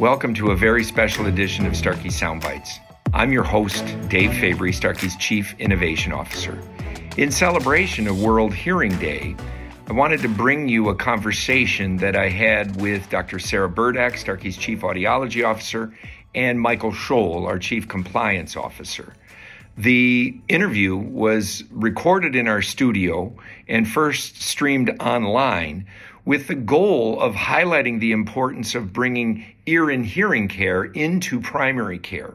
Welcome to a very special edition of Starkey Soundbites. I'm your host, Dave Fabry, Starkey's Chief Innovation Officer. In celebration of World Hearing Day, I wanted to bring you a conversation that I had with Dr. Sarah Burdak, Starkey's Chief Audiology Officer, and Michael Scholl, our Chief Compliance Officer. The interview was recorded in our studio and first streamed online with the goal of highlighting the importance of bringing ear and hearing care into primary care.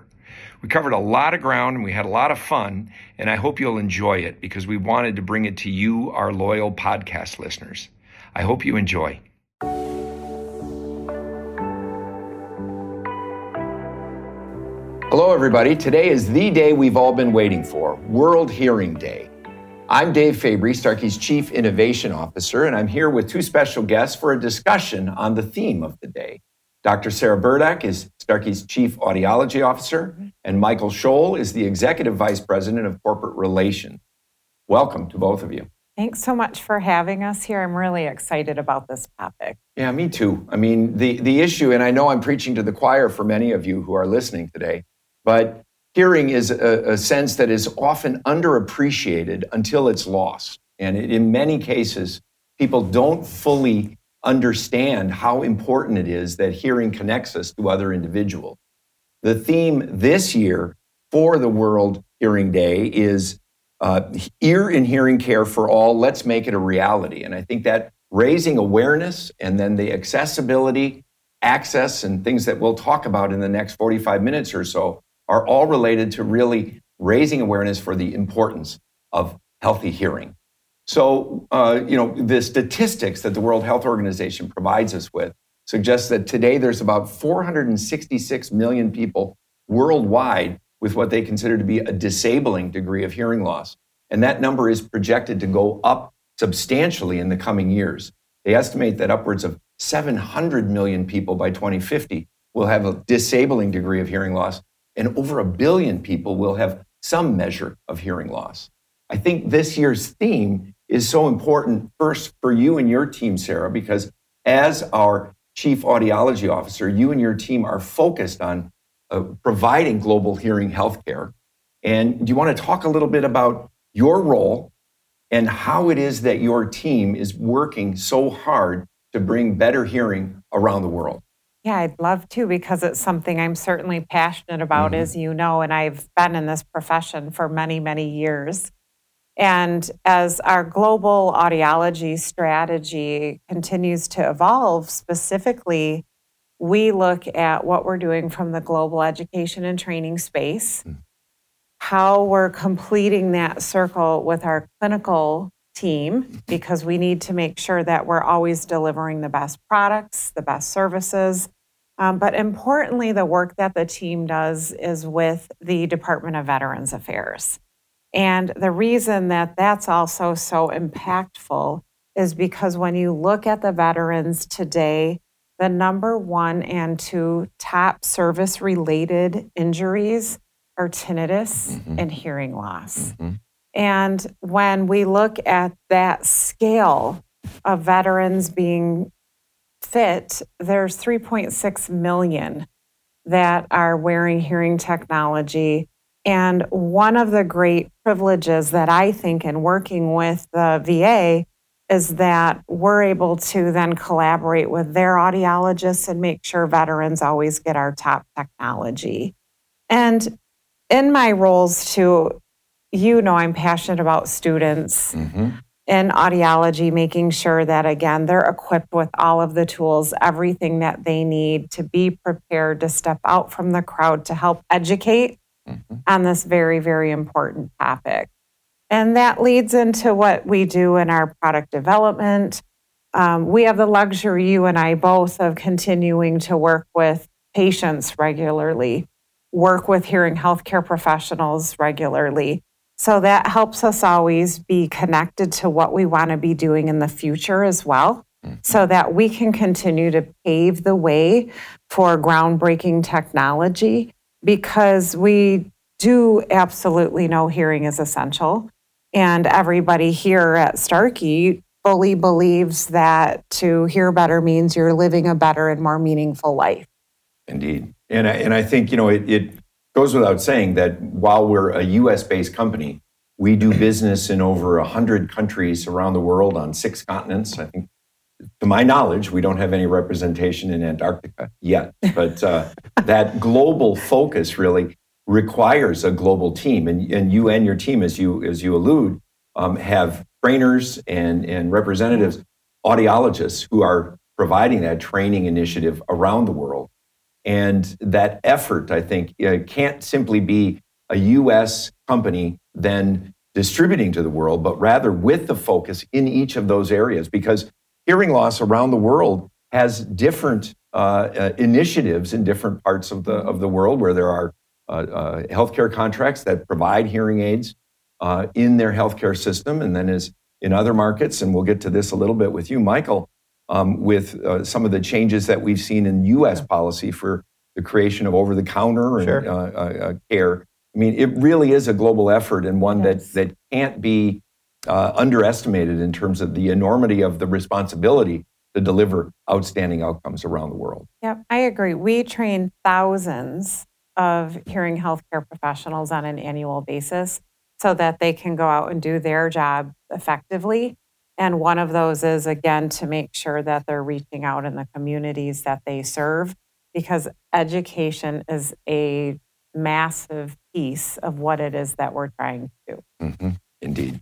We covered a lot of ground and we had a lot of fun, and I hope you'll enjoy it because we wanted to bring it to you, our loyal podcast listeners. I hope you enjoy. Hello, everybody. Today is the day we've all been waiting for World Hearing Day. I'm Dave Fabry, Starkey's Chief Innovation Officer, and I'm here with two special guests for a discussion on the theme of the day. Dr. Sarah Burdak is Starkey's Chief Audiology Officer, and Michael Scholl is the Executive Vice President of Corporate Relations. Welcome to both of you. Thanks so much for having us here. I'm really excited about this topic. Yeah, me too. I mean, the, the issue, and I know I'm preaching to the choir for many of you who are listening today, but hearing is a, a sense that is often underappreciated until it's lost. And in many cases, people don't fully understand how important it is that hearing connects us to other individuals. The theme this year for the World Hearing Day is uh, ear and hearing care for all. Let's make it a reality. And I think that raising awareness and then the accessibility, access, and things that we'll talk about in the next 45 minutes or so are all related to really raising awareness for the importance of healthy hearing. So, uh, you know, the statistics that the World Health Organization provides us with suggests that today there's about 466 million people worldwide with what they consider to be a disabling degree of hearing loss. And that number is projected to go up substantially in the coming years. They estimate that upwards of 700 million people by 2050 will have a disabling degree of hearing loss, and over a billion people will have some measure of hearing loss. I think this year's theme is so important, first for you and your team, Sarah, because as our chief audiology officer, you and your team are focused on uh, providing global hearing healthcare. And do you want to talk a little bit about your role and how it is that your team is working so hard to bring better hearing around the world? Yeah, I'd love to because it's something I'm certainly passionate about, mm-hmm. as you know, and I've been in this profession for many, many years. And as our global audiology strategy continues to evolve, specifically, we look at what we're doing from the global education and training space, mm. how we're completing that circle with our clinical team, because we need to make sure that we're always delivering the best products, the best services. Um, but importantly, the work that the team does is with the Department of Veterans Affairs. And the reason that that's also so impactful is because when you look at the veterans today, the number one and two top service related injuries are tinnitus mm-hmm. and hearing loss. Mm-hmm. And when we look at that scale of veterans being fit, there's 3.6 million that are wearing hearing technology and one of the great privileges that I think in working with the VA is that we're able to then collaborate with their audiologists and make sure veterans always get our top technology. And in my roles too, you know, I'm passionate about students mm-hmm. In audiology, making sure that again, they're equipped with all of the tools, everything that they need to be prepared to step out from the crowd to help educate mm-hmm. on this very, very important topic. And that leads into what we do in our product development. Um, we have the luxury, you and I both, of continuing to work with patients regularly, work with hearing healthcare professionals regularly. So that helps us always be connected to what we want to be doing in the future as well, mm-hmm. so that we can continue to pave the way for groundbreaking technology because we do absolutely know hearing is essential. And everybody here at Starkey fully believes that to hear better means you're living a better and more meaningful life. Indeed. And I, and I think, you know, it, it goes without saying that while we're a US based company, we do business in over 100 countries around the world on six continents. I think, to my knowledge, we don't have any representation in Antarctica yet. But uh, that global focus really requires a global team. And, and you and your team, as you, as you allude, um, have trainers and, and representatives, audiologists who are providing that training initiative around the world. And that effort, I think, uh, can't simply be a US company then distributing to the world, but rather with the focus in each of those areas because hearing loss around the world has different uh, uh, initiatives in different parts of the, of the world where there are uh, uh healthcare contracts that provide hearing aids uh, in their healthcare system. And then, as in other markets, and we'll get to this a little bit with you, Michael, with uh, some of the changes that we've seen in US policy for the creation of over the counter sure. care I mean, it really is a global effort and one that, that can't be uh, underestimated in terms of the enormity of the responsibility to deliver outstanding outcomes around the world. Yep, I agree. We train thousands of hearing healthcare professionals on an annual basis so that they can go out and do their job effectively. And one of those is, again, to make sure that they're reaching out in the communities that they serve because education is a massive piece of what it is that we're trying to do. Mm-hmm. Indeed.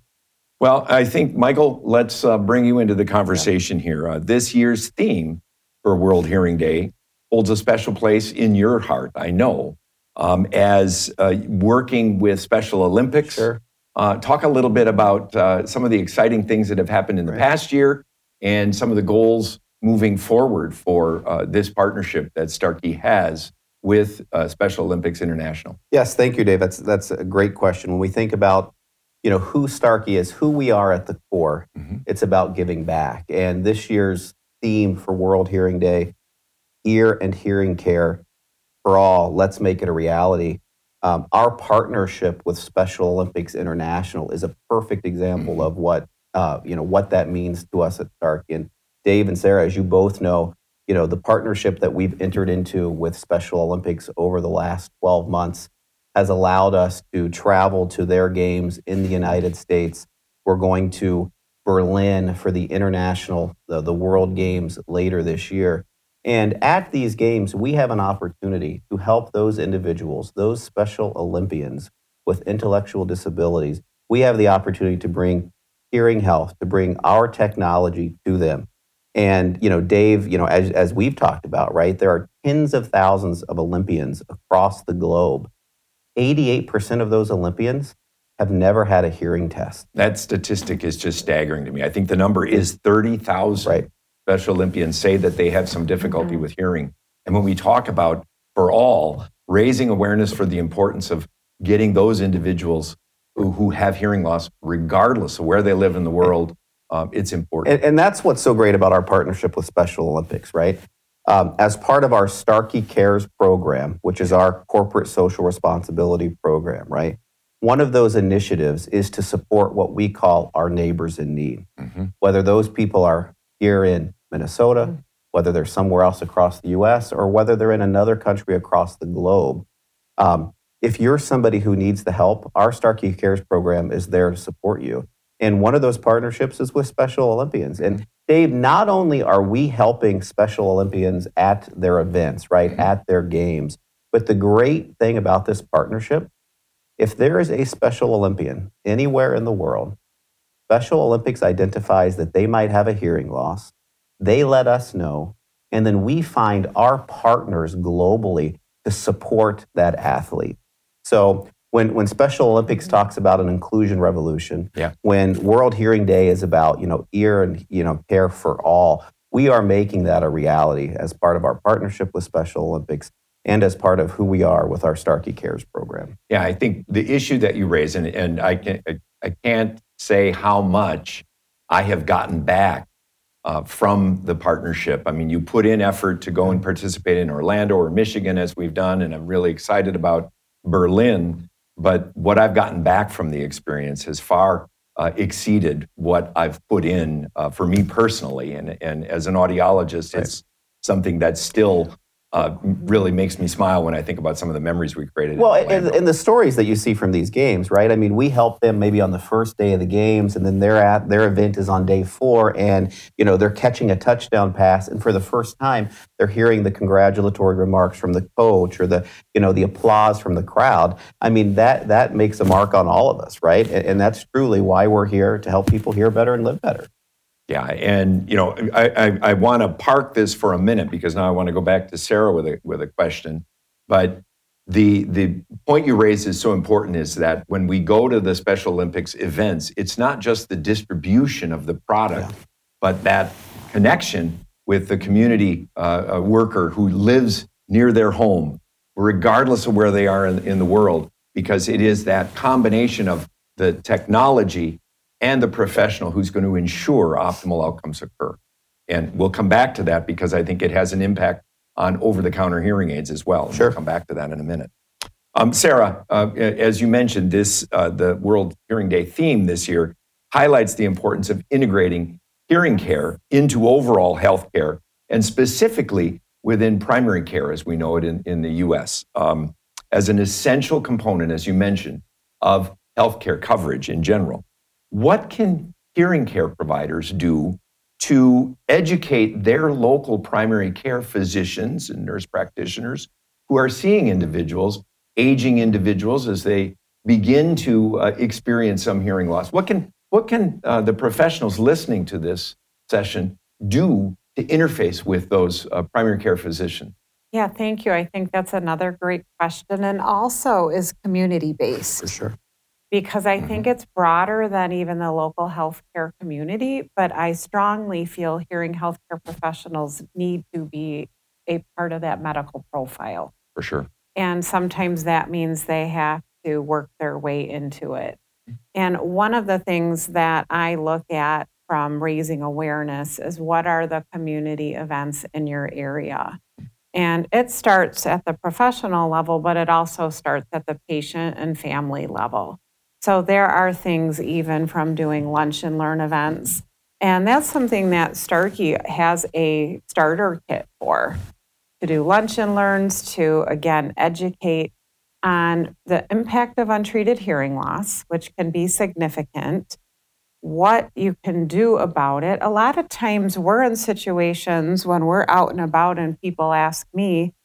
Well, I think, Michael, let's uh, bring you into the conversation yeah. here. Uh, this year's theme for World Hearing Day holds a special place in your heart, I know, um, as uh, working with Special Olympics. Sure. Uh, talk a little bit about uh, some of the exciting things that have happened in the right. past year and some of the goals moving forward for uh, this partnership that Starkey has with uh, Special Olympics International? Yes, thank you, Dave. That's that's a great question. When we think about you know who Starkey is, who we are at the core, mm-hmm. it's about giving back. And this year's theme for World Hearing Day, ear and hearing care for all. Let's make it a reality. Um, our partnership with Special Olympics International is a perfect example mm-hmm. of what uh, you know what that means to us at Starkey. And Dave and Sarah, as you both know, you know, the partnership that we've entered into with Special Olympics over the last 12 months has allowed us to travel to their games in the United States. We're going to Berlin for the international, the, the World Games later this year. And at these games, we have an opportunity to help those individuals, those special Olympians with intellectual disabilities. We have the opportunity to bring hearing health, to bring our technology to them. And you know, Dave, you know, as as we've talked about, right? There are tens of thousands of Olympians across the globe. 88% of those Olympians have never had a hearing test. That statistic is just staggering to me. I think the number is 30,000 right. Special Olympians say that they have some difficulty mm-hmm. with hearing. And when we talk about for all, raising awareness for the importance of getting those individuals who, who have hearing loss, regardless of where they live in the world, um, it's important. And, and, that's what's so great about our partnership with Special Olympics, right? Um, as part of our Starkey Cares program, which is our corporate social responsibility program, right? One of those initiatives is to support what we call our neighbors in need, mm-hmm. whether those people are here in Minnesota, mm-hmm. whether they're somewhere else across the US, or whether they're in another country across the globe. Um, if you're somebody who needs the help, our Starkey Cares program is there to support you. And one of those partnerships is with Special Olympians. And Dave, not only are we helping Special Olympians at their events, right, mm-hmm. at their games, but the great thing about this partnership, if there is a Special Olympian anywhere in the world, Special Olympics identifies that they might have a hearing loss, they let us know, and then we find our partners globally to support that athlete. So when when Special Olympics talks about an inclusion revolution, yeah. when World Hearing Day is about you know ear and you know care for all, we are making that a reality as part of our partnership with Special Olympics and as part of who we are with our Starkey Cares program. Yeah, I think the issue that you raise, and, and I, can, I can't say how much I have gotten back from the partnership. I mean, you put in effort to go and participate in Orlando or Michigan, as we've done, and I'm really excited about Berlin. But what I've gotten back from the experience has far uh, exceeded what I've put in uh, for me personally. And, and as an audiologist, right. it's something that's still uh, really makes me smile when I think about some of the memories we created. Well, and, and, the stories that you see from these games, right? I mean, we help them maybe on the first day of the games, and then their at their event is on day four, and you know they're catching a touchdown pass, and for the first time, they're hearing the congratulatory remarks from the coach or the you know the applause from the crowd. I mean, that that makes a mark on all of us, right? and, and that's truly why we're here to help people hear better and live better. Yeah, and you know, I, I, I want to park this for a minute because now I want to go back to Sarah with a with a question. But the the point you raise is so important is that when we go to the Special Olympics events, it's not just the distribution of the product, yeah. but that connection with the community uh, worker who lives near their home, regardless of where they are in, in the world, because it is that combination of the technology and the professional who's going to ensure optimal outcomes occur. And we'll come back to that because I think it has an impact on over the counter hearing aids as well. Sure. We'll come back to that in a minute. Um, Sarah, uh, as you mentioned, this uh, the World Hearing Day theme this year highlights the importance of integrating hearing care into overall health care and specifically within primary care as we know it in, in the US um, as an essential component, as you mentioned, of healthcare coverage in general. What can hearing care providers do to educate their local primary care physicians and nurse practitioners who are seeing individuals, aging individuals, as they begin to uh, experience some hearing loss? What can, what can uh, the professionals listening to this session do to interface with those uh, primary care physicians? Yeah, thank you. I think that's another great question and also is community based. For sure because I think mm-hmm. it's broader than even the local healthcare community. But I strongly feel hearing healthcare professionals need to be a part of that medical profile. For sure. And sometimes that means they have to work their way into it. Mm. And one of the things that I look at from raising awareness is what are the community events in your area? And it starts at the professional level, but it also starts at the patient and family level. So there are things even from doing lunch and learn events. And that's something that Starkey has a starter kit for to do lunch and learns, to again educate on the impact of untreated hearing loss, which can be significant, what you can do about it. A lot of times we're in situations when we're out and about and people ask me,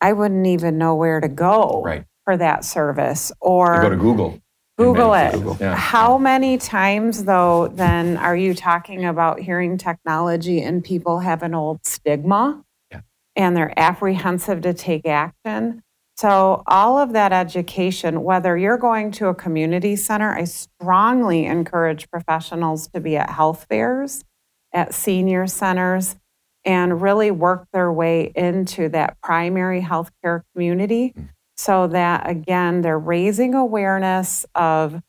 I wouldn't even know where to go right. for that service. Or you go to Google. Google it. Google. Yeah. How many times, though, then are you talking about hearing technology and people have an old stigma yeah. and they're apprehensive to take action? So, all of that education, whether you're going to a community center, I strongly encourage professionals to be at health fairs, at senior centers, and really work their way into that primary healthcare community. Mm so that again they're raising awareness of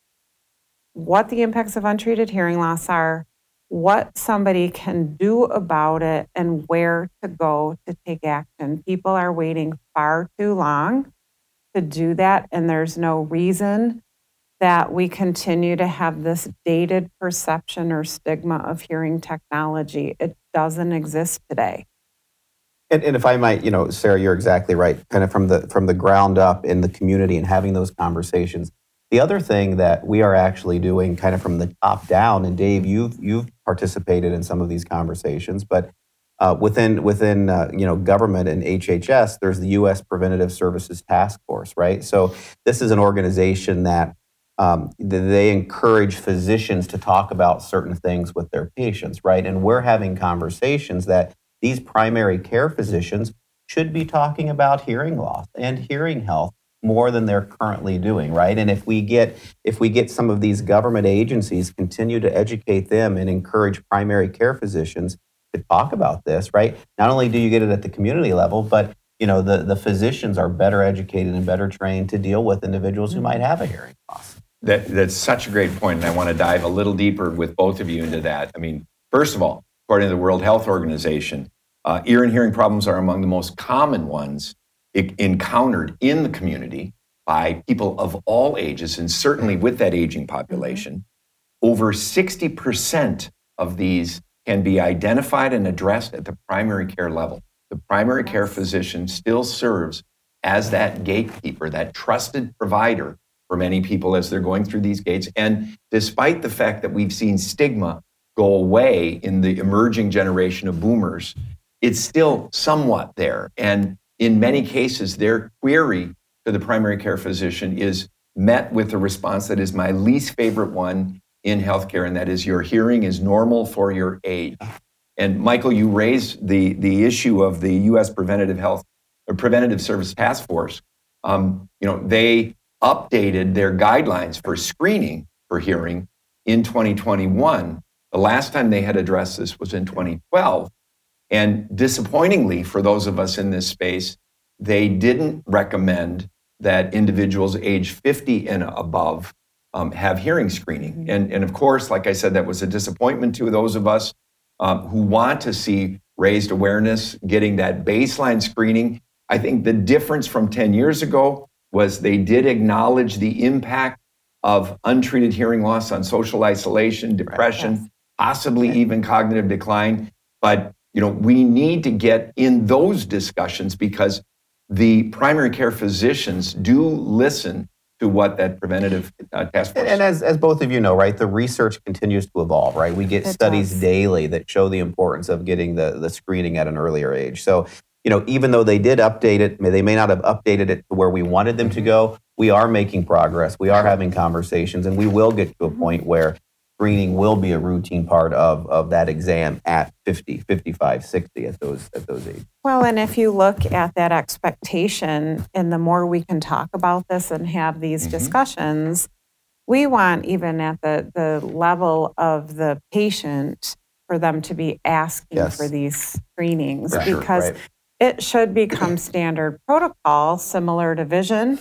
what the impacts of untreated hearing loss are what somebody can do about it and where to go to take action. People are waiting far too long to do that and there's no reason that we continue to have this dated perception or stigma of hearing technology. It doesn't exist today and, and if I might, you know, Sarah, you're exactly right. Kind of from the from the ground up in the community and having those conversations. The other thing that we are actually doing, kind of from the top down, and Dave, you've you've participated in some of these conversations, but uh, within within uh, you know government and HHS, there's the U.S. Preventative Services Task Force, right? So this is an organization that um, they encourage physicians to talk about certain things with their patients, right? And we're having conversations that these primary care physicians should be talking about hearing loss and hearing health more than they're currently doing right? And if we get if we get some of these government agencies continue to educate them and encourage primary care physicians to talk about this right? Not only do you get it at the community level but you know the, the physicians are better educated and better trained to deal with individuals who mm-hmm. might have a hearing loss. That, that's such a great point and i want to dive a little deeper with both of you into that. I mean first of all according to the world health organization uh, ear and hearing problems are among the most common ones encountered in the community by people of all ages, and certainly with that aging population. over 60% of these can be identified and addressed at the primary care level. The primary care physician still serves as that gatekeeper, that trusted provider for many people as they're going through these gates. And despite the fact that we've seen stigma go away in the emerging generation of boomers, it's still somewhat there. And in many cases, their query to the primary care physician is met with a response that is my least favorite one in healthcare, and that is your hearing is normal for your age. And Michael, you raised the, the issue of the U.S. Preventative Health or Preventative Service Task Force. Um, you know, they updated their guidelines for screening for hearing in 2021. The last time they had addressed this was in 2012. And disappointingly, for those of us in this space, they didn't recommend that individuals age 50 and above um, have hearing screening. Mm-hmm. And, and of course, like I said, that was a disappointment to those of us um, who want to see raised awareness, getting that baseline screening. I think the difference from 10 years ago was they did acknowledge the impact of untreated hearing loss on social isolation, depression, right, yes. Possibly even cognitive decline. But you know, we need to get in those discussions because the primary care physicians do listen to what that preventative uh, task force. And, as, as both of you know, right, the research continues to evolve, right? We get it studies does. daily that show the importance of getting the, the screening at an earlier age. So, you know, even though they did update it, they may not have updated it to where we wanted them to mm-hmm. go. We are making progress. We are having conversations, and we will get to a mm-hmm. point where screening will be a routine part of, of that exam at 50, 55, 60 at those at those ages. Well, and if you look at that expectation, and the more we can talk about this and have these mm-hmm. discussions, we want even at the, the level of the patient for them to be asking yes. for these screenings right. because right. it should become standard protocol similar to vision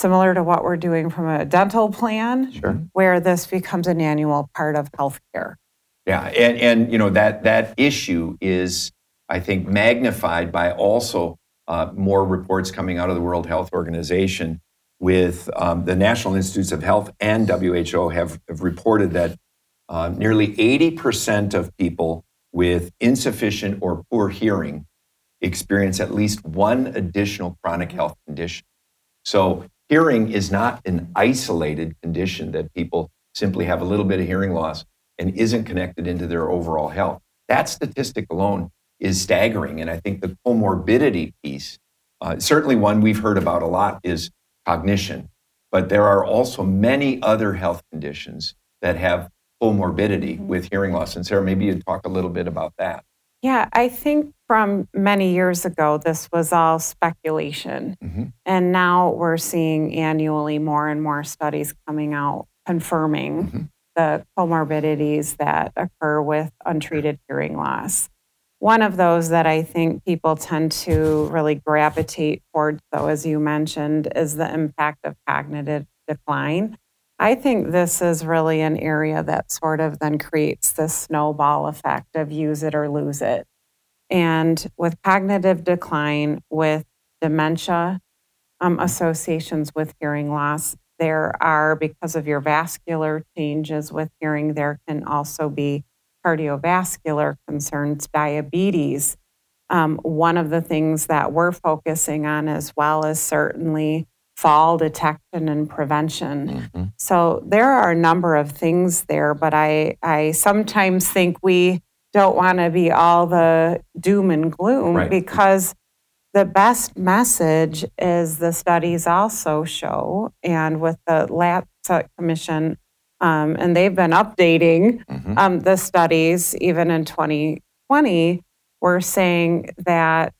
similar to what we're doing from a dental plan, sure. where this becomes an annual part of healthcare. Yeah, and, and you know that that issue is, I think, magnified by also uh, more reports coming out of the World Health Organization. With um, the National Institutes of Health and WHO have, have reported that uh, nearly 80% of people with insufficient or poor hearing experience at least one additional chronic health condition. So hearing is not an isolated condition that people simply have a little bit of hearing loss and isn't connected into their overall health. That statistic alone is staggering. And I think the comorbidity piece, uh, certainly one we've heard about a lot, is cognition. But there are also many other health conditions that have comorbidity mm-hmm. with hearing loss. And Sarah, maybe you'd talk a little bit about that. Yeah, I think from many years ago, this was all speculation. Mm-hmm. And now we're seeing annually more and more studies coming out confirming mm-hmm. the comorbidities that occur with untreated hearing loss. One of those that I think people tend to really gravitate towards, though, as you mentioned, is the impact of cognitive decline. I think this is really an area that sort of then creates this snowball effect of use it or lose it. And with cognitive decline, with dementia um, associations with hearing loss, there are, because of your vascular changes with hearing, there can also be cardiovascular concerns, diabetes. Um, one of the things that we're focusing on as well is certainly fall detection and prevention. Mm-hmm. So there are a number of things there, but I, I sometimes think we don't want to be all the doom and gloom right. because the best message is the studies also show, and with the Lancet Commission, um, and they've been updating mm-hmm. um, the studies even in 2020, we're saying that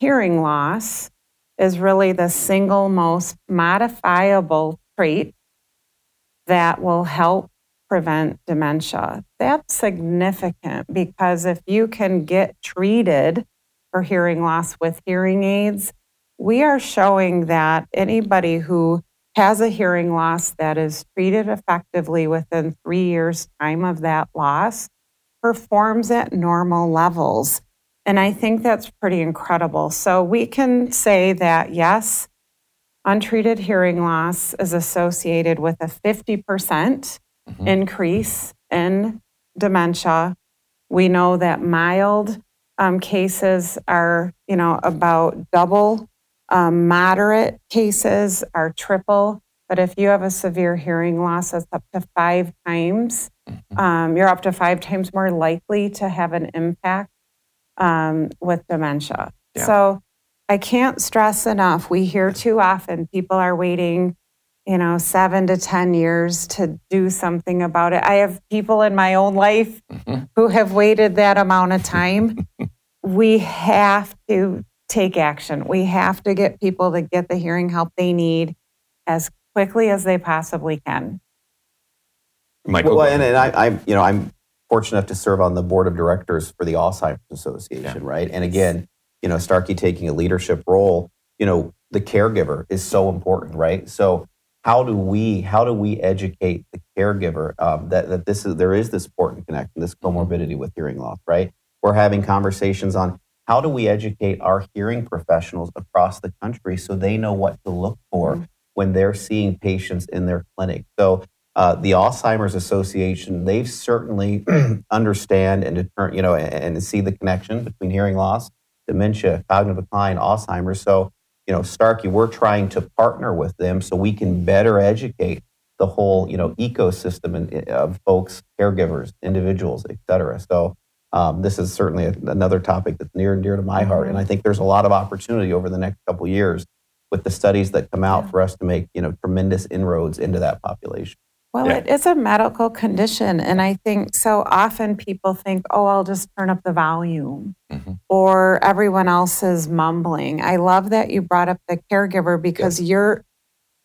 hearing loss is really the single most modifiable trait that will help prevent dementia. That's significant because if you can get treated for hearing loss with hearing aids, we are showing that anybody who has a hearing loss that is treated effectively within three years' time of that loss performs at normal levels. And I think that's pretty incredible. So we can say that, yes, untreated hearing loss is associated with a 50% mm-hmm. increase in dementia. We know that mild um, cases are, you know, about double. Um, moderate cases are triple. But if you have a severe hearing loss, that's up to five times. Mm-hmm. Um, you're up to five times more likely to have an impact um, with dementia. Yeah. So I can't stress enough. We hear too often people are waiting, you know, seven to 10 years to do something about it. I have people in my own life mm-hmm. who have waited that amount of time. we have to take action. We have to get people to get the hearing help they need as quickly as they possibly can. Michael, well, and, and I, am you know, I'm fortunate enough to serve on the board of directors for the Alzheimer's Association, yeah. right? And again, you know, Starkey taking a leadership role, you know, the caregiver is so important, right? So how do we how do we educate the caregiver um, that that this is there is this important connection, this mm-hmm. comorbidity with hearing loss, right? We're having conversations on how do we educate our hearing professionals across the country so they know what to look for mm-hmm. when they're seeing patients in their clinic. So uh, the Alzheimer's Association, they certainly understand and deter, you know, and, and see the connection between hearing loss dementia, cognitive decline, Alzheimer's. So, you know, Starkey, we're trying to partner with them so we can better educate the whole, you know, ecosystem of folks, caregivers, individuals, et cetera. So, um, this is certainly a, another topic that's near and dear to my heart, and I think there's a lot of opportunity over the next couple years with the studies that come out for us to make, you know, tremendous inroads into that population. Well, yeah. it is a medical condition. And I think so often people think, oh, I'll just turn up the volume mm-hmm. or everyone else is mumbling. I love that you brought up the caregiver because yes. you're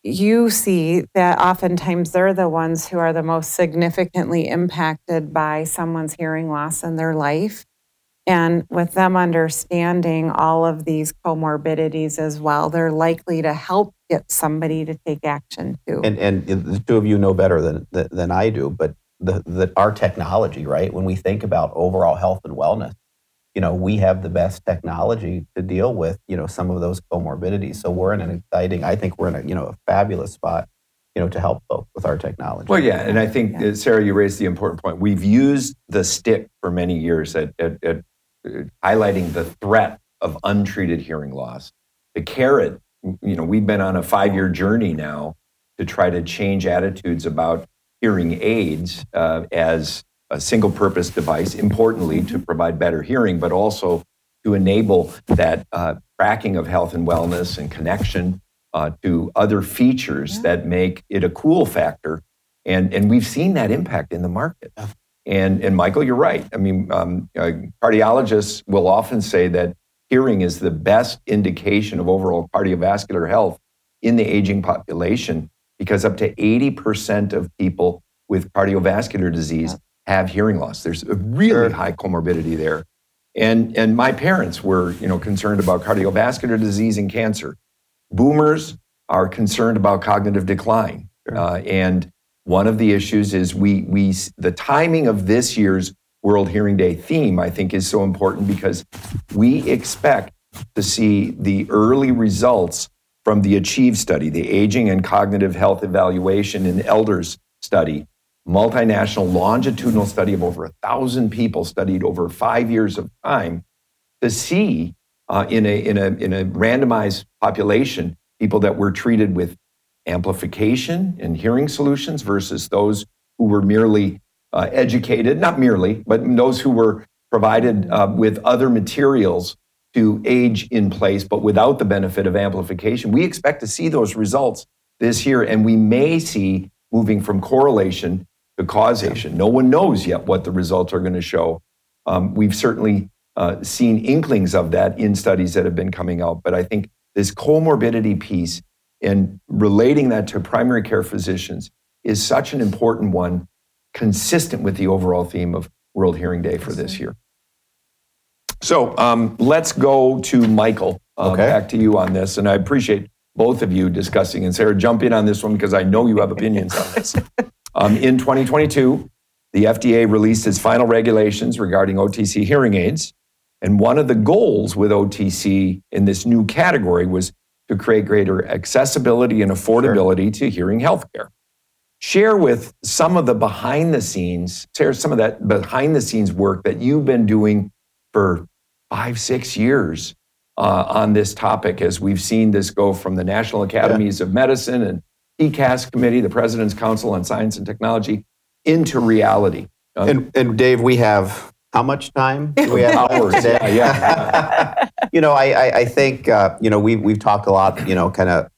you see that oftentimes they're the ones who are the most significantly impacted by someone's hearing loss in their life. And with them understanding all of these comorbidities as well, they're likely to help get somebody to take action too. And, and the two of you know better than, than I do, but the, the, our technology, right? When we think about overall health and wellness, you know, we have the best technology to deal with, you know, some of those comorbidities. So we're in an exciting, I think we're in a, you know, a fabulous spot, you know, to help folks with our technology. Well, yeah. And I think, yeah. Uh, Sarah, you raised the important point. We've used the stick for many years at, at, at uh, highlighting the threat of untreated hearing loss. The carrot, you know, we've been on a five year journey now to try to change attitudes about hearing aids uh, as a single purpose device, importantly, to provide better hearing, but also to enable that uh, tracking of health and wellness and connection uh, to other features yeah. that make it a cool factor. And, and we've seen that impact in the market. And, and Michael, you're right. I mean, um, uh, cardiologists will often say that hearing is the best indication of overall cardiovascular health in the aging population because up to 80% of people with cardiovascular disease have hearing loss. There's a really high comorbidity there. And, and my parents were you know, concerned about cardiovascular disease and cancer. Boomers are concerned about cognitive decline. Uh, and one of the issues is we, we, the timing of this year's World Hearing Day theme, I think, is so important because we expect to see the early results from the ACHIEVE study, the Aging and Cognitive Health Evaluation in Elders study, multinational longitudinal study of over a thousand people studied over five years of time, to see uh, in, a, in, a, in a randomized population people that were treated with amplification and hearing solutions versus those who were merely uh, educated, not merely, but those who were provided uh, with other materials to age in place, but without the benefit of amplification. We expect to see those results this year, and we may see moving from correlation to causation. No one knows yet what the results are going to show. Um, we've certainly uh, seen inklings of that in studies that have been coming out, but I think this comorbidity piece and relating that to primary care physicians is such an important one, consistent with the overall theme of World Hearing Day for this year. So um, let's go to Michael. Uh, okay. Back to you on this. And I appreciate both of you discussing. And Sarah, jump in on this one because I know you have opinions on this. Um, in 2022, the FDA released its final regulations regarding OTC hearing aids. And one of the goals with OTC in this new category was to create greater accessibility and affordability sure. to hearing healthcare. Share with some of the behind the scenes, share some of that behind the scenes work that you've been doing for five, six years uh, on this topic as we've seen this go from the National Academies yeah. of Medicine and ECAS Committee, the President's Council on Science and Technology, into reality. Um, and, and, Dave, we have how much time? we have hours? Yeah. yeah. you know, I, I, I think, uh, you know, we, we've talked a lot, you know, kind of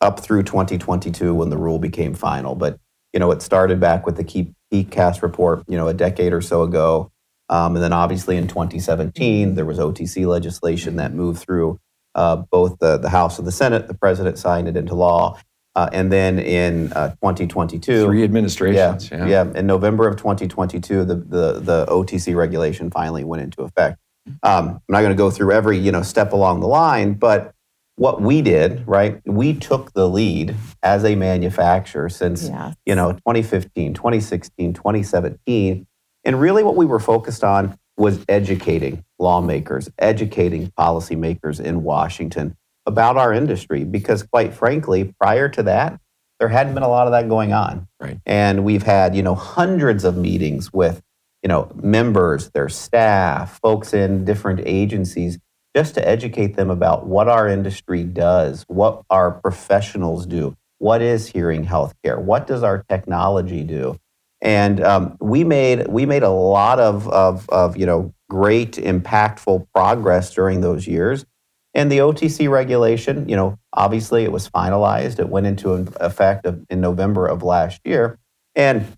up through 2022 when the rule became final. But, you know, it started back with the key PCAST report, you know, a decade or so ago. Um, and then obviously in 2017, there was OTC legislation that moved through uh, both the, the House and the Senate. The president signed it into law. Uh, and then in uh, 2022, three administrations. Yeah, yeah, yeah. In November of 2022, the, the, the OTC regulation finally went into effect. Um, I'm not going to go through every you know step along the line, but what we did, right? We took the lead as a manufacturer since yes. you know 2015, 2016, 2017, and really what we were focused on was educating lawmakers, educating policymakers in Washington about our industry because quite frankly prior to that there hadn't been a lot of that going on right and we've had you know hundreds of meetings with you know members their staff folks in different agencies just to educate them about what our industry does what our professionals do what is hearing healthcare what does our technology do and um, we made we made a lot of, of, of you know great impactful progress during those years and the OTC regulation, you know, obviously it was finalized. It went into effect of, in November of last year. And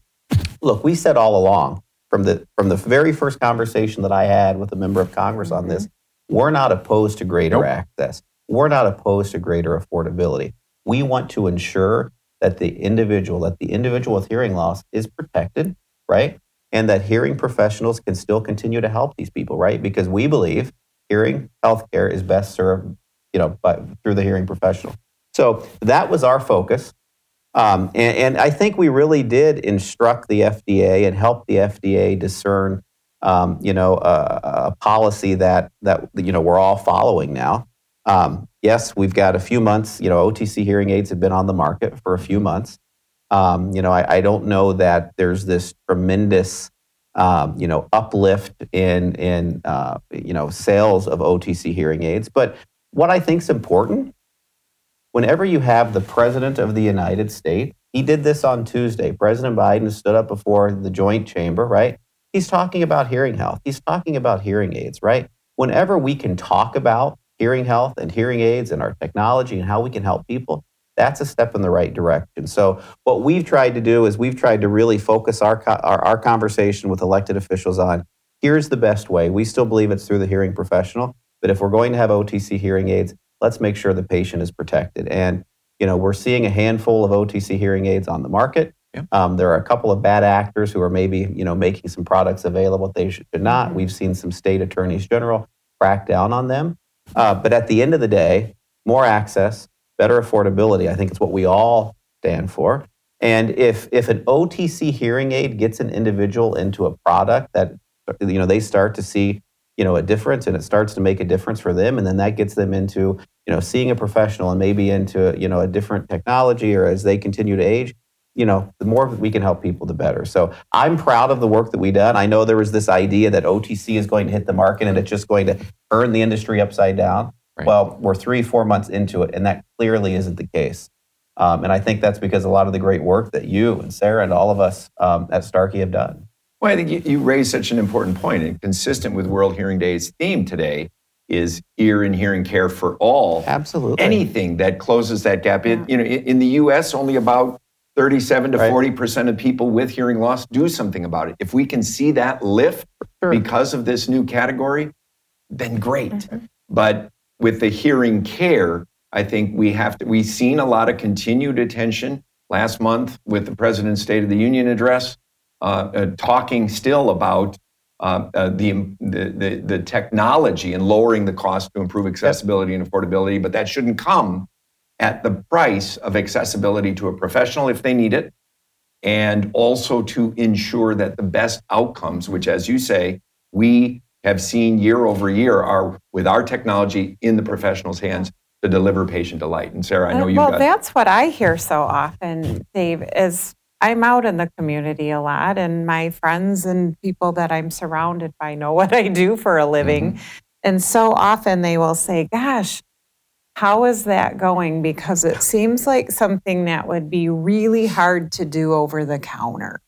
look, we said all along from the from the very first conversation that I had with a member of Congress on this, mm-hmm. We're not opposed to greater nope. access. We're not opposed to greater affordability. We want to ensure that the individual, that the individual with hearing loss is protected, right? And that hearing professionals can still continue to help these people, right? Because we believe hearing healthcare is best served, you know, by, through the hearing professional. So that was our focus. Um, and, and, I think we really did instruct the FDA and help the FDA discern, um, you know, a, a, policy that that you know we're all following now. Um, yes, we've got a few months. You know, OTC hearing aids have been on the market for a few months. Um, you know, I, I, don't know that there's this tremendous um, you know, uplift in in uh, you know sales of OTC hearing aids. But what I think is important, whenever you have the president of the United States, he did this on Tuesday. President Biden stood up before the Joint Chamber, right? He's talking about hearing health. He's talking about hearing aids, right? Whenever we can talk about hearing health and hearing aids and our technology and how we can help people, that's a step in the right direction. So what we've tried to do is we've tried to really focus our, our, our conversation with elected officials on here's the best way. We still believe it's through the hearing professional, but if we're going to have OTC hearing aids, let's make sure the patient is protected. And you know, we're seeing a handful of OTC hearing aids on the market. Yeah. Um, there are a couple of bad actors who are maybe you know making some products available they should not. Mm-hmm. We've seen some state attorneys general crack down on them. Uh, but at the end of the day, more access, better affordability. I think it's what we all stand for. And if if an OTC hearing aid gets an individual into a product that you know they start to see you know a difference and it starts to make a difference for them and then that gets them into you know seeing a professional and maybe into you know a different technology or as they continue to age you know the more we can help people the better so i'm proud of the work that we've done i know there was this idea that otc is going to hit the market and it's just going to turn the industry upside down Right. Well, we're three, four months into it, and that clearly isn't the case. Um, and I think that's because a lot of the great work that you and Sarah and all of us um, at Starkey have done. Well, I think you, you raised such an important point, and consistent with World Hearing Day's theme today is ear and hearing care for all. Absolutely. Anything that closes that gap. It, you know, in the U.S., only about 37 to right. 40 percent of people with hearing loss do something about it. If we can see that lift sure. because of this new category, then great. Mm-hmm. But with the hearing care, I think we have to, we've seen a lot of continued attention last month with the President's State of the Union address, uh, uh, talking still about uh, uh the, the, the, technology and lowering the cost to improve accessibility and affordability, but that shouldn't come at the price of accessibility to a professional if they need it, and also to ensure that the best outcomes, which, as you say, we have seen year over year are with our technology in the professional's hands to deliver patient delight. And Sarah, I know you. Well, got... that's what I hear so often, Dave. Is I'm out in the community a lot, and my friends and people that I'm surrounded by know what I do for a living. Mm-hmm. And so often they will say, Gosh, how is that going? Because it seems like something that would be really hard to do over the counter.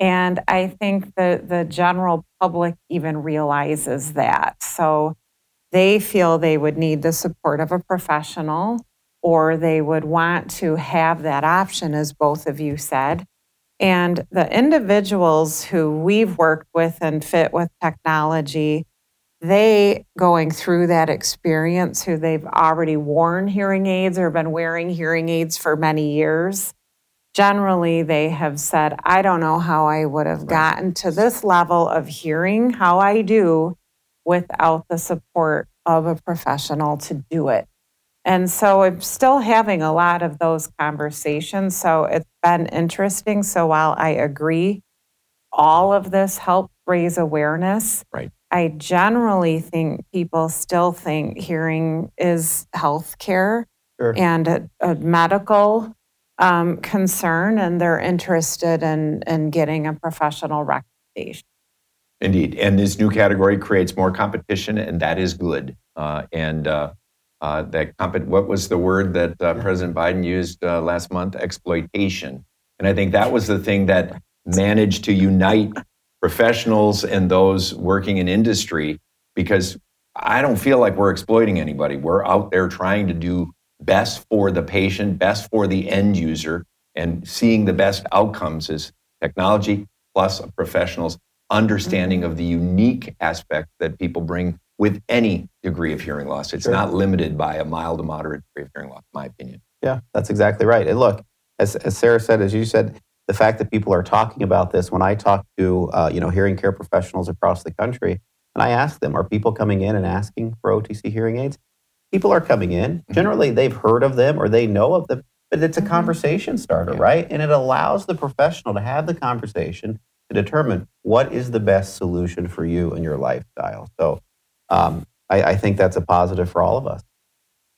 And I think that the general public even realizes that. So they feel they would need the support of a professional or they would want to have that option, as both of you said. And the individuals who we've worked with and fit with technology, they going through that experience who they've already worn hearing aids or been wearing hearing aids for many years generally they have said i don't know how i would have gotten to this level of hearing how i do without the support of a professional to do it. And so i'm still having a lot of those conversations so it's been interesting. So while i agree all of this helps raise awareness right I generally think people still think hearing is health care sure. and a, a medical um, concern, and they're interested in, in getting a professional recommendation. Indeed. And this new category creates more competition, and that is good. Uh, and uh, uh, that what was the word that uh, President Biden used uh, last month? Exploitation. And I think that was the thing that managed to unite professionals and those working in industry because I don't feel like we're exploiting anybody. We're out there trying to do best for the patient, best for the end user, and seeing the best outcomes is technology plus professionals' understanding mm-hmm. of the unique aspect that people bring with any degree of hearing loss. It's sure. not limited by a mild to moderate degree of hearing loss, in my opinion. Yeah, that's exactly right. And look, as, as Sarah said, as you said, the fact that people are talking about this when I talk to uh, you know hearing care professionals across the country, and I ask them, are people coming in and asking for OTC hearing aids? People are coming in. Mm-hmm. Generally, they've heard of them or they know of them, but it's a mm-hmm. conversation starter, yeah. right? And it allows the professional to have the conversation to determine what is the best solution for you and your lifestyle. So, um, I, I think that's a positive for all of us.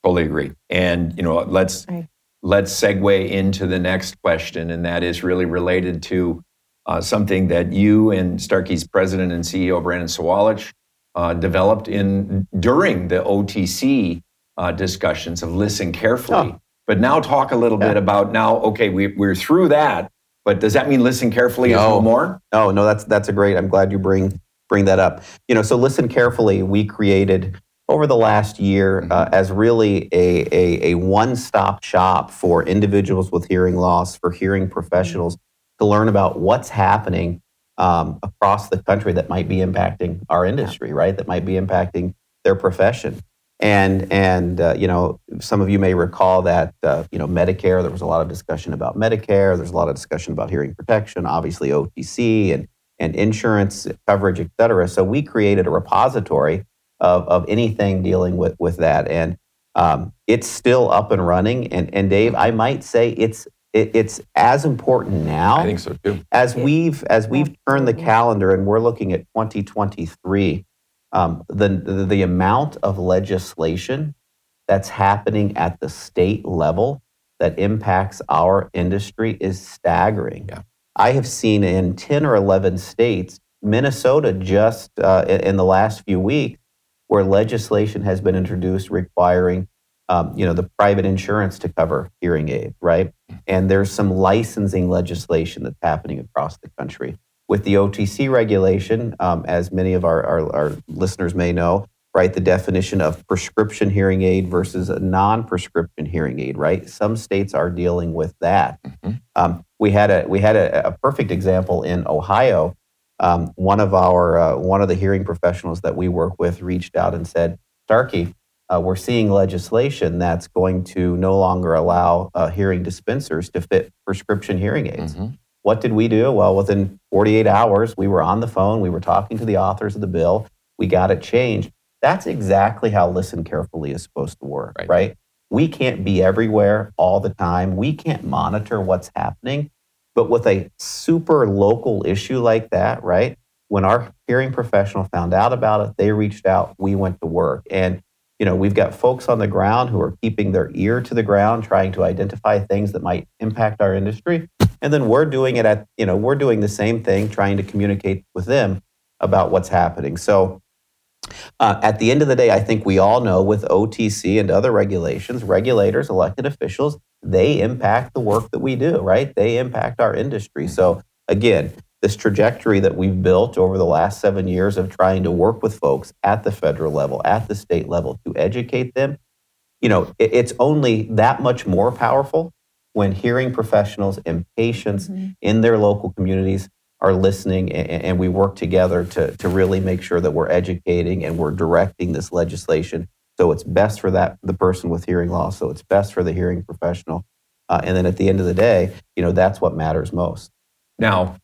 Totally agree. And you know, let's right let's segue into the next question, and that is really related to uh, something that you and Starkey's president and CEO Brandon Sawalich uh, developed in during the OTC uh, discussions of listen carefully. Oh. But now talk a little yeah. bit about now. Okay, we, we're through that, but does that mean listen carefully no. is no more? No, no, that's that's a great. I'm glad you bring bring that up. You know, so listen carefully. We created over the last year uh, mm-hmm. as really a, a, a one stop shop for individuals with hearing loss, for hearing professionals to learn about what's happening um, across the country that might be impacting our industry, right? That might be impacting their profession. And and uh, you know, some of you may recall that uh, you know Medicare. There was a lot of discussion about Medicare. There's a lot of discussion about hearing protection, obviously OTC and and insurance coverage, et cetera. So we created a repository of, of anything dealing with, with that. And um, it's still up and running. And, and Dave, I might say it's it, it's as important now. I think so too. As we've as we've turned the calendar and we're looking at 2023, um, the, the the amount of legislation that's happening at the state level that impacts our industry is staggering. Yeah. I have seen in 10 or 11 states, Minnesota just uh, in the last few weeks where legislation has been introduced requiring um, you know the private insurance to cover hearing aid right? And there's some licensing legislation that's happening across the country. With the otc regulation um, as many of our, our, our, listeners may know right the definition of prescription hearing aid versus a non-prescription hearing aid right? Some states are dealing with that. Mm-hmm. um, we had a we had a, a perfect example in ohio um, one of our uh, one of the hearing professionals that we work with reached out and said, Starkey, uh, we're seeing legislation that's going to no longer allow uh, hearing dispensers to fit prescription hearing aids. Mm-hmm. What did we do? Well, within 48 hours, we were on the phone. We were talking to the authors of the bill. We got it changed. That's exactly how listen carefully is supposed to work, right? right? We can't be everywhere all the time. We can't monitor what's happening. But with a super local issue like that, right? When our hearing professional found out about it, they reached out, we went to work. And, you know, we've got folks on the ground who are keeping their ear to the ground, trying to identify things that might impact our industry. And then we're doing it at, you know, we're doing the same thing, trying to communicate with them about what's happening. So uh, at the end of the day, I think we all know with OTC and other regulations, regulators, elected officials, they impact the work that we do, right? They impact our industry. So again, this trajectory that we've built over the last seven years of trying to work with folks at the federal level, at the state level to educate them, you know, it, it's only that much more powerful when hearing professionals and patients mm-hmm. in their local communities are listening and, and, we work together to, to really make sure that we're educating and we're directing this legislation so it's best for that the person with hearing loss so it's best for the hearing professional uh, and then at the end of the day you know that's what matters most. Now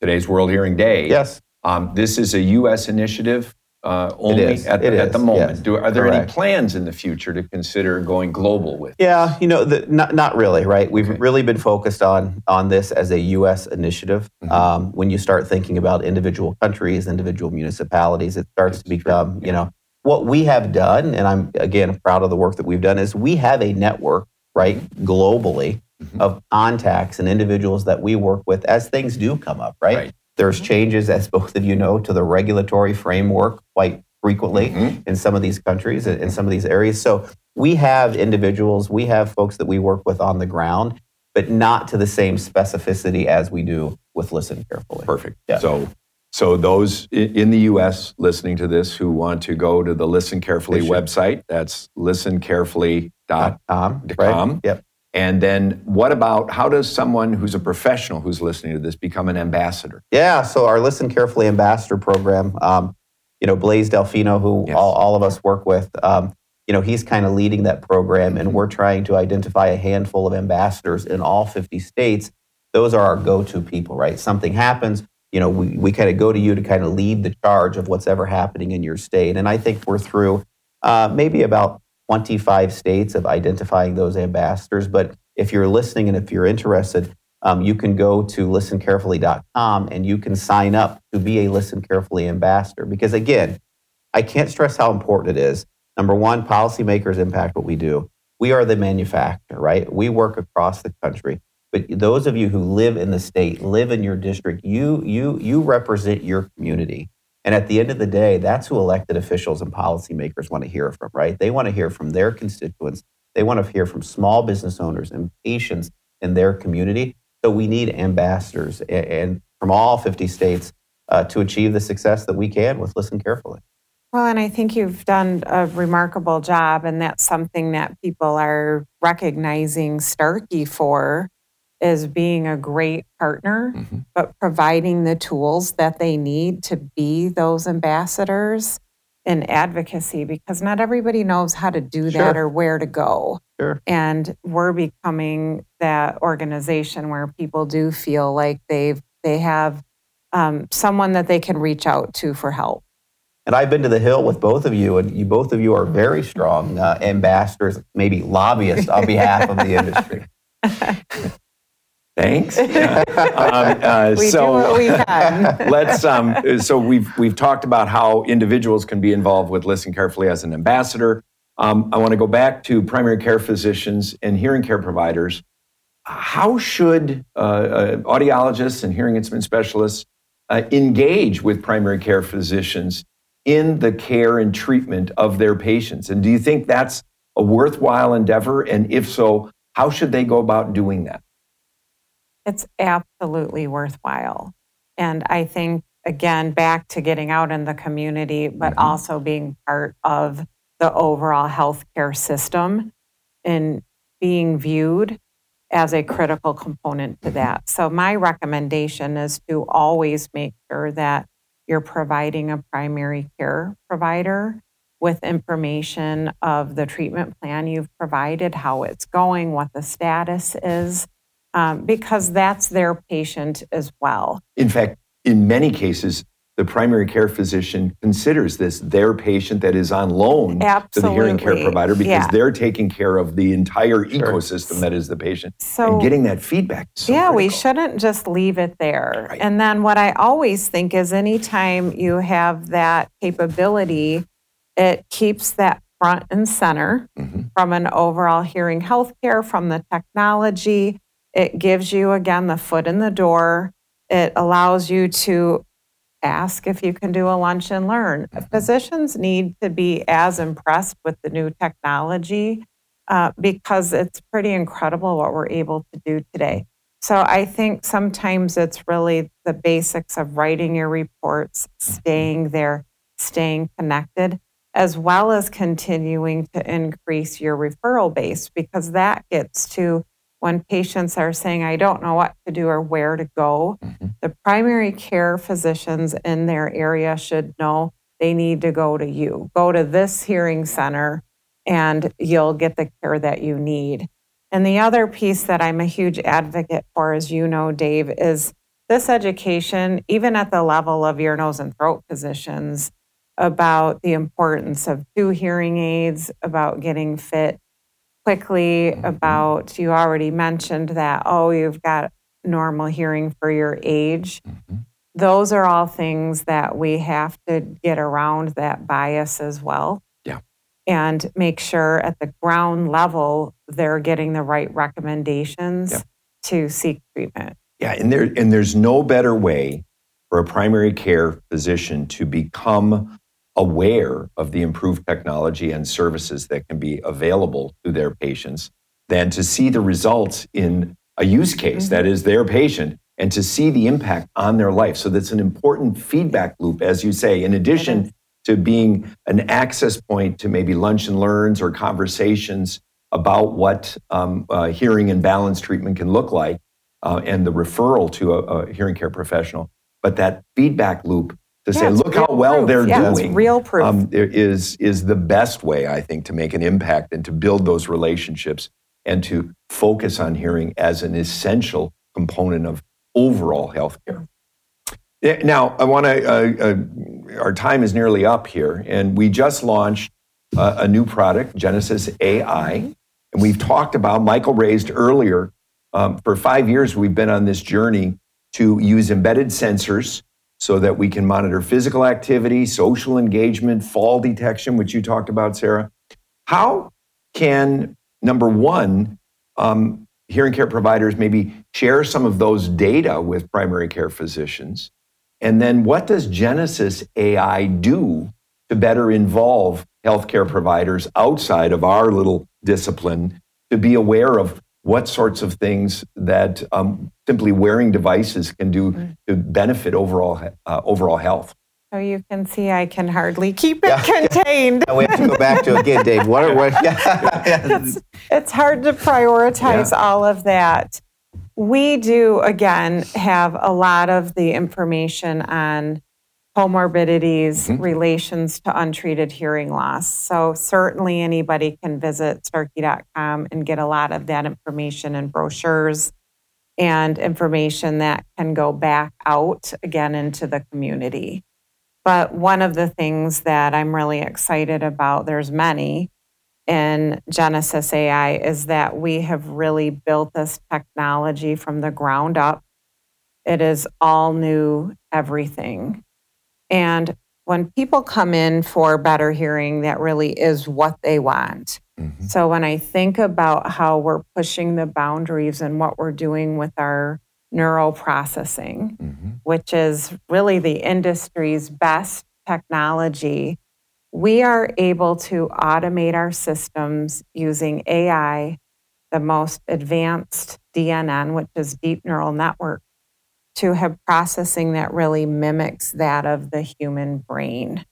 today's world hearing day. Yes. Um, this is a u.s initiative uh, only at, at the moment. Yes. Do, are there Correct. any plans in the future to consider going global with? Yeah, you know, the, not not really. Right, we've okay. really been focused on on this as a U.S. initiative. Mm-hmm. Um, when you start thinking about individual countries, individual municipalities, it starts That's to become, you know, what we have done. And I'm again proud of the work that we've done. Is we have a network, right, globally. Mm-hmm. Of contacts and individuals that we work with as things do come up, right? right. There's changes, as both of you know, to the regulatory framework quite frequently mm-hmm. in some of these countries, in some of these areas. So we have individuals, we have folks that we work with on the ground, but not to the same specificity as we do with Listen Carefully. Perfect. Yeah. So so those in the U.S. listening to this who want to go to the Listen Carefully website, that's listencarefully.com. Right? Yep. And then what about how does someone who's a professional who's listening to this become an ambassador? Yeah, so our Listen Carefully ambassador program, um, you know, Blaise Delfino, who yes. all, all, of us work with, um, you know, he's kind of leading that program, and we're trying to identify a handful of ambassadors in all 50 states. Those are our go to people, right? Something happens, you know, we, we kind of go to you to kind of lead the charge of what's ever happening in your state. And I think we're through uh, maybe about 25 states of identifying those ambassadors. But if you're listening and if you're interested, um, you can go to listencarefully.com and you can sign up to be a Listen Carefully ambassador. Because again, I can't stress how important it is. Number one, policymakers impact what we do. We are the manufacturer, right? We work across the country. But those of you who live in the state, live in your district, you you you represent your community. And at the end of the day, that's who elected officials and policymakers want to hear from, right? They want to hear from their constituents. They want to hear from small business owners and patients in their community. So we need ambassadors and, from all 50 states uh, to achieve the success that we can with Listen Carefully. Well, and I think you've done a remarkable job, and that's something that people are recognizing Starkey for is being a great partner, mm-hmm. but providing the tools that they need to be those ambassadors in advocacy because not everybody knows how to do sure. that or where to go. Sure. And we're becoming that organization where people do feel like they've they have um, someone that they can reach out to for help. And I've been to the Hill with both of you, and you both of you are very strong uh, ambassadors, maybe lobbyists on behalf of the industry. Thanks. um, uh, we so do what we can. let's. Um, so we've we've talked about how individuals can be involved with Listen Carefully as an ambassador. Um, I want to go back to primary care physicians and hearing care providers. How should uh, uh, audiologists and hearing instrument specialists uh, engage with primary care physicians in the care and treatment of their patients? And do you think that's a worthwhile endeavor? And if so, how should they go about doing that? It's absolutely worthwhile. And I think, again, back to getting out in the community, but mm-hmm. also being part of the overall healthcare system and being viewed as a critical component to that. So, my recommendation is to always make sure that you're providing a primary care provider with information of the treatment plan you've provided, how it's going, what the status is, um, because that's their patient as well. In fact, in many cases, the primary care physician considers this their patient that is on loan Absolutely. to the hearing care provider because yeah. they're taking care of the entire sure. ecosystem that is the patient. So, and getting that feedback. So yeah, critical. we shouldn't just leave it there. Right. And then what I always think is anytime you have that capability, it keeps that front and center mm-hmm. from an overall hearing healthcare, from the technology, It gives you, again, the foot in the door. It allows you to ask if you can do a lunch and learn. Physicians need to be as impressed with the new technology uh, because it's pretty incredible what we're able to do today. So I think sometimes it's really the basics of writing your reports, staying there, staying connected, as well as continuing to increase your referral base because that gets to when patients are saying, I don't know what to do or where to go, mm-hmm. the primary care physicians in their area should know they need to go to you. Go to this hearing center and you'll get the care that you need. And the other piece that I'm a huge advocate for, as you know, Dave, is this education, even at the level of ear, nose, and throat physicians, about the importance of two hearing aids, about getting fit quickly mm-hmm. about you already mentioned that, oh, you've got normal hearing for your age. Mm-hmm. Those are all things that we have to get around that bias as well. Yeah. And make sure at the ground level they're getting the right recommendations yeah. to seek treatment. Yeah, and there and there's no better way for a primary care physician to become aware of the improved technology and services that can be available to their patients than to see the results in a use case mm-hmm. that is their patient and to see the impact on their life. So that's an important feedback loop, as you say, in addition to being an access point to maybe lunch and learns or conversations about what um, uh, hearing and balance treatment can look like uh, and the referral to a, a hearing care professional. But that feedback loop to yeah, say, look how well proof. they're yeah, doing. real proof. Um, is, is the best way, I think, to make an impact and to build those relationships and to focus on hearing as an essential component of overall healthcare. Now, I want to, uh, uh, our time is nearly up here, and we just launched uh, a new product, Genesis AI. And we've talked about, Michael raised earlier, um, for five years, we've been on this journey to use embedded sensors so that we can monitor physical activity, social engagement, fall detection, which you talked about, Sarah. How can, number one, um, hearing care providers maybe share some of those data with primary care physicians? And then what does Genesis AI do to better involve healthcare providers outside of our little discipline to be aware of what sorts of things that um, simply wearing devices can do mm. to benefit overall uh, overall health. So you can see I can hardly keep it yeah. contained. we have to go back to again, Dave. What are what? Yeah. it's, it's hard to prioritize yeah. all of that. We do again have a lot of the information on comorbidities, mm-hmm. relations to untreated hearing loss. So, certainly anybody can visit starkey.com and get a lot of that information and brochures and information that can go back out again into the community. But one of the things that I'm really excited about, there's many in Genesis AI, is that we have really built this technology from the ground up. It is all new everything. And when people come in for better hearing, that really is what they want. Mm-hmm. So when I think about how we're pushing the boundaries and what we're doing with our neural processing, mm-hmm. which is really the industry's best technology, we are able to automate our systems using AI, the most advanced DNN, which is deep neural network to have processing that really mimics that of the human brain.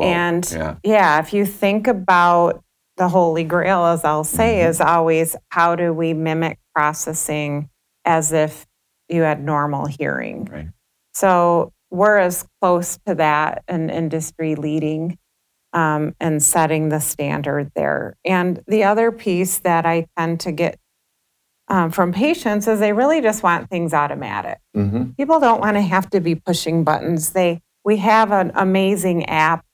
And yeah. yeah. if you think about the holy grail, as I'll say, mm-hmm. is always how do we mimic processing as if you had normal hearing? Right. So we're as close to that and industry leading um, and setting the standard there. And the other piece that I tend to get um, from patients is they really just want things automatic. Mm-hmm. People don't want to have to be pushing buttons. They we have an amazing app,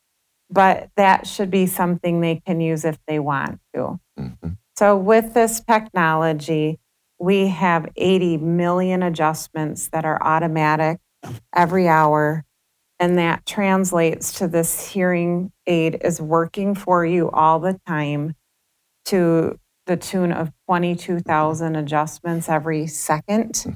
but that should be something they can use if they want to. Mm-hmm. So with this technology, we have 80 million adjustments that are automatic every hour. And that translates to this hearing aid is working for you all the time to the tune of 22,000 adjustments every second. Hmm.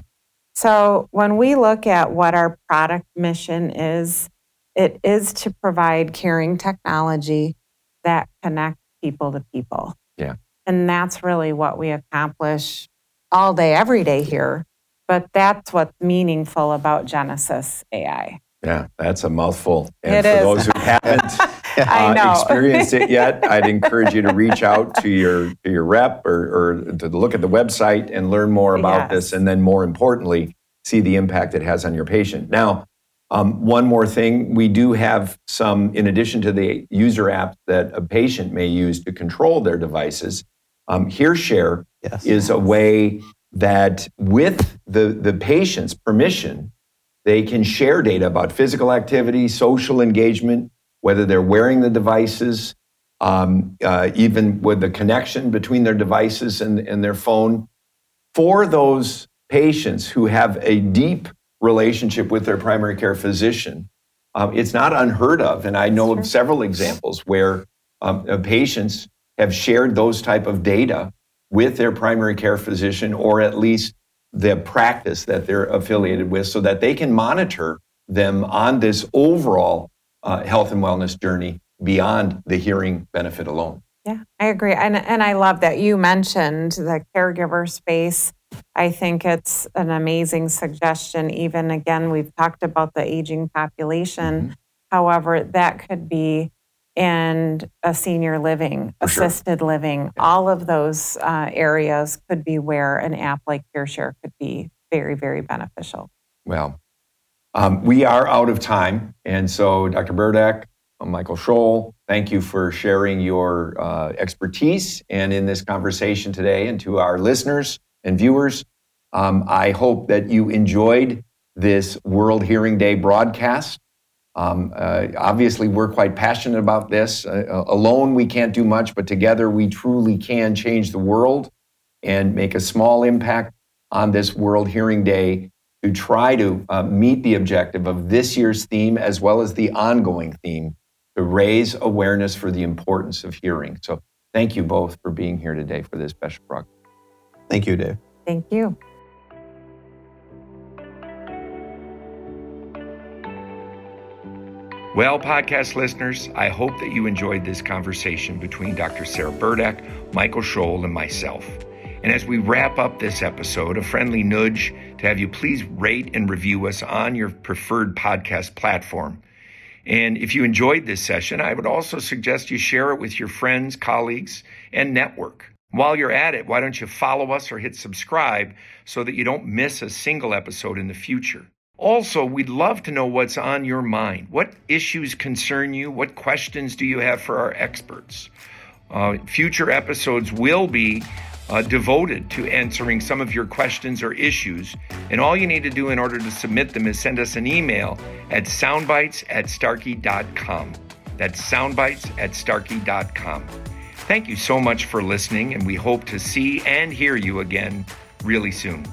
So when we look at what our product mission is, it is to provide caring technology that connects people to people. Yeah. And that's really what we accomplish all day, every day here. But that's what's meaningful about Genesis AI. Yeah, that's a mouthful. And It for is. those who haven't uh, experienced it yet, I'd encourage you to reach out to your to your rep or, or to look at the website and learn more about Yes. this, and then more importantly, see the impact it has on your patient. Now, um, one more thing, we do have some, in addition to the user app that a patient may use to control their devices. Um, HereShare Yes. is a way that with the, the patient's permission, they can share data about physical activity, social engagement, whether they're wearing the devices, um, uh, even with the connection between their devices and, and their phone. For those patients who have a deep relationship with their primary care physician, um, it's not unheard of. And I know Sure. of several examples where um, uh, patients have shared those type of data with their primary care physician or at least the practice that they're affiliated with so that they can monitor them on this overall uh, health and wellness journey beyond the hearing benefit alone. Yeah, I agree. And, and I love that you mentioned the caregiver space. I think it's an amazing suggestion. Even again, we've talked about the aging population. However, that could be in a senior living, For sure. assisted living, all of those uh, areas could be where an app like CareShare could be very, very beneficial. Well, um, we are out of time. And so, Dr. Burdak, uh, Michael Scholl, thank you for sharing your uh, expertise and in this conversation today. And to our listeners and viewers, um, I hope that you enjoyed this World Hearing Day broadcast. Um, uh, obviously, we're quite passionate about this. Uh, uh, alone, we can't do much, but together, we truly can change the world and make a small impact on this World Hearing Day to try to uh, meet the objective of this year's theme as well as the ongoing theme to raise awareness for the importance of hearing. So, thank you both for being here today for this special broadcast. Thank you, Dave. Thank you. Well, podcast listeners, I hope that you enjoyed this conversation between Dr. Sarah Burdak, Michael Scholl, and myself. And as we wrap up this episode, a friendly nudge to have you please rate and review us on your preferred podcast platform. And if you enjoyed this session, I would also suggest you share it with your friends, colleagues, and network. While you're at it, why don't you follow us or hit subscribe so that you don't miss a single episode in the future? Also, we'd love to know what's on your mind. What issues concern you? What questions do you have for our experts? Uh, future episodes will be uh, devoted to answering some of your questions or issues. And all you need to do in order to submit them is send us an email at soundbites at starkey.com. That's soundbites at starkey.com. Thank you so much for listening, and we hope to see and hear you again really soon.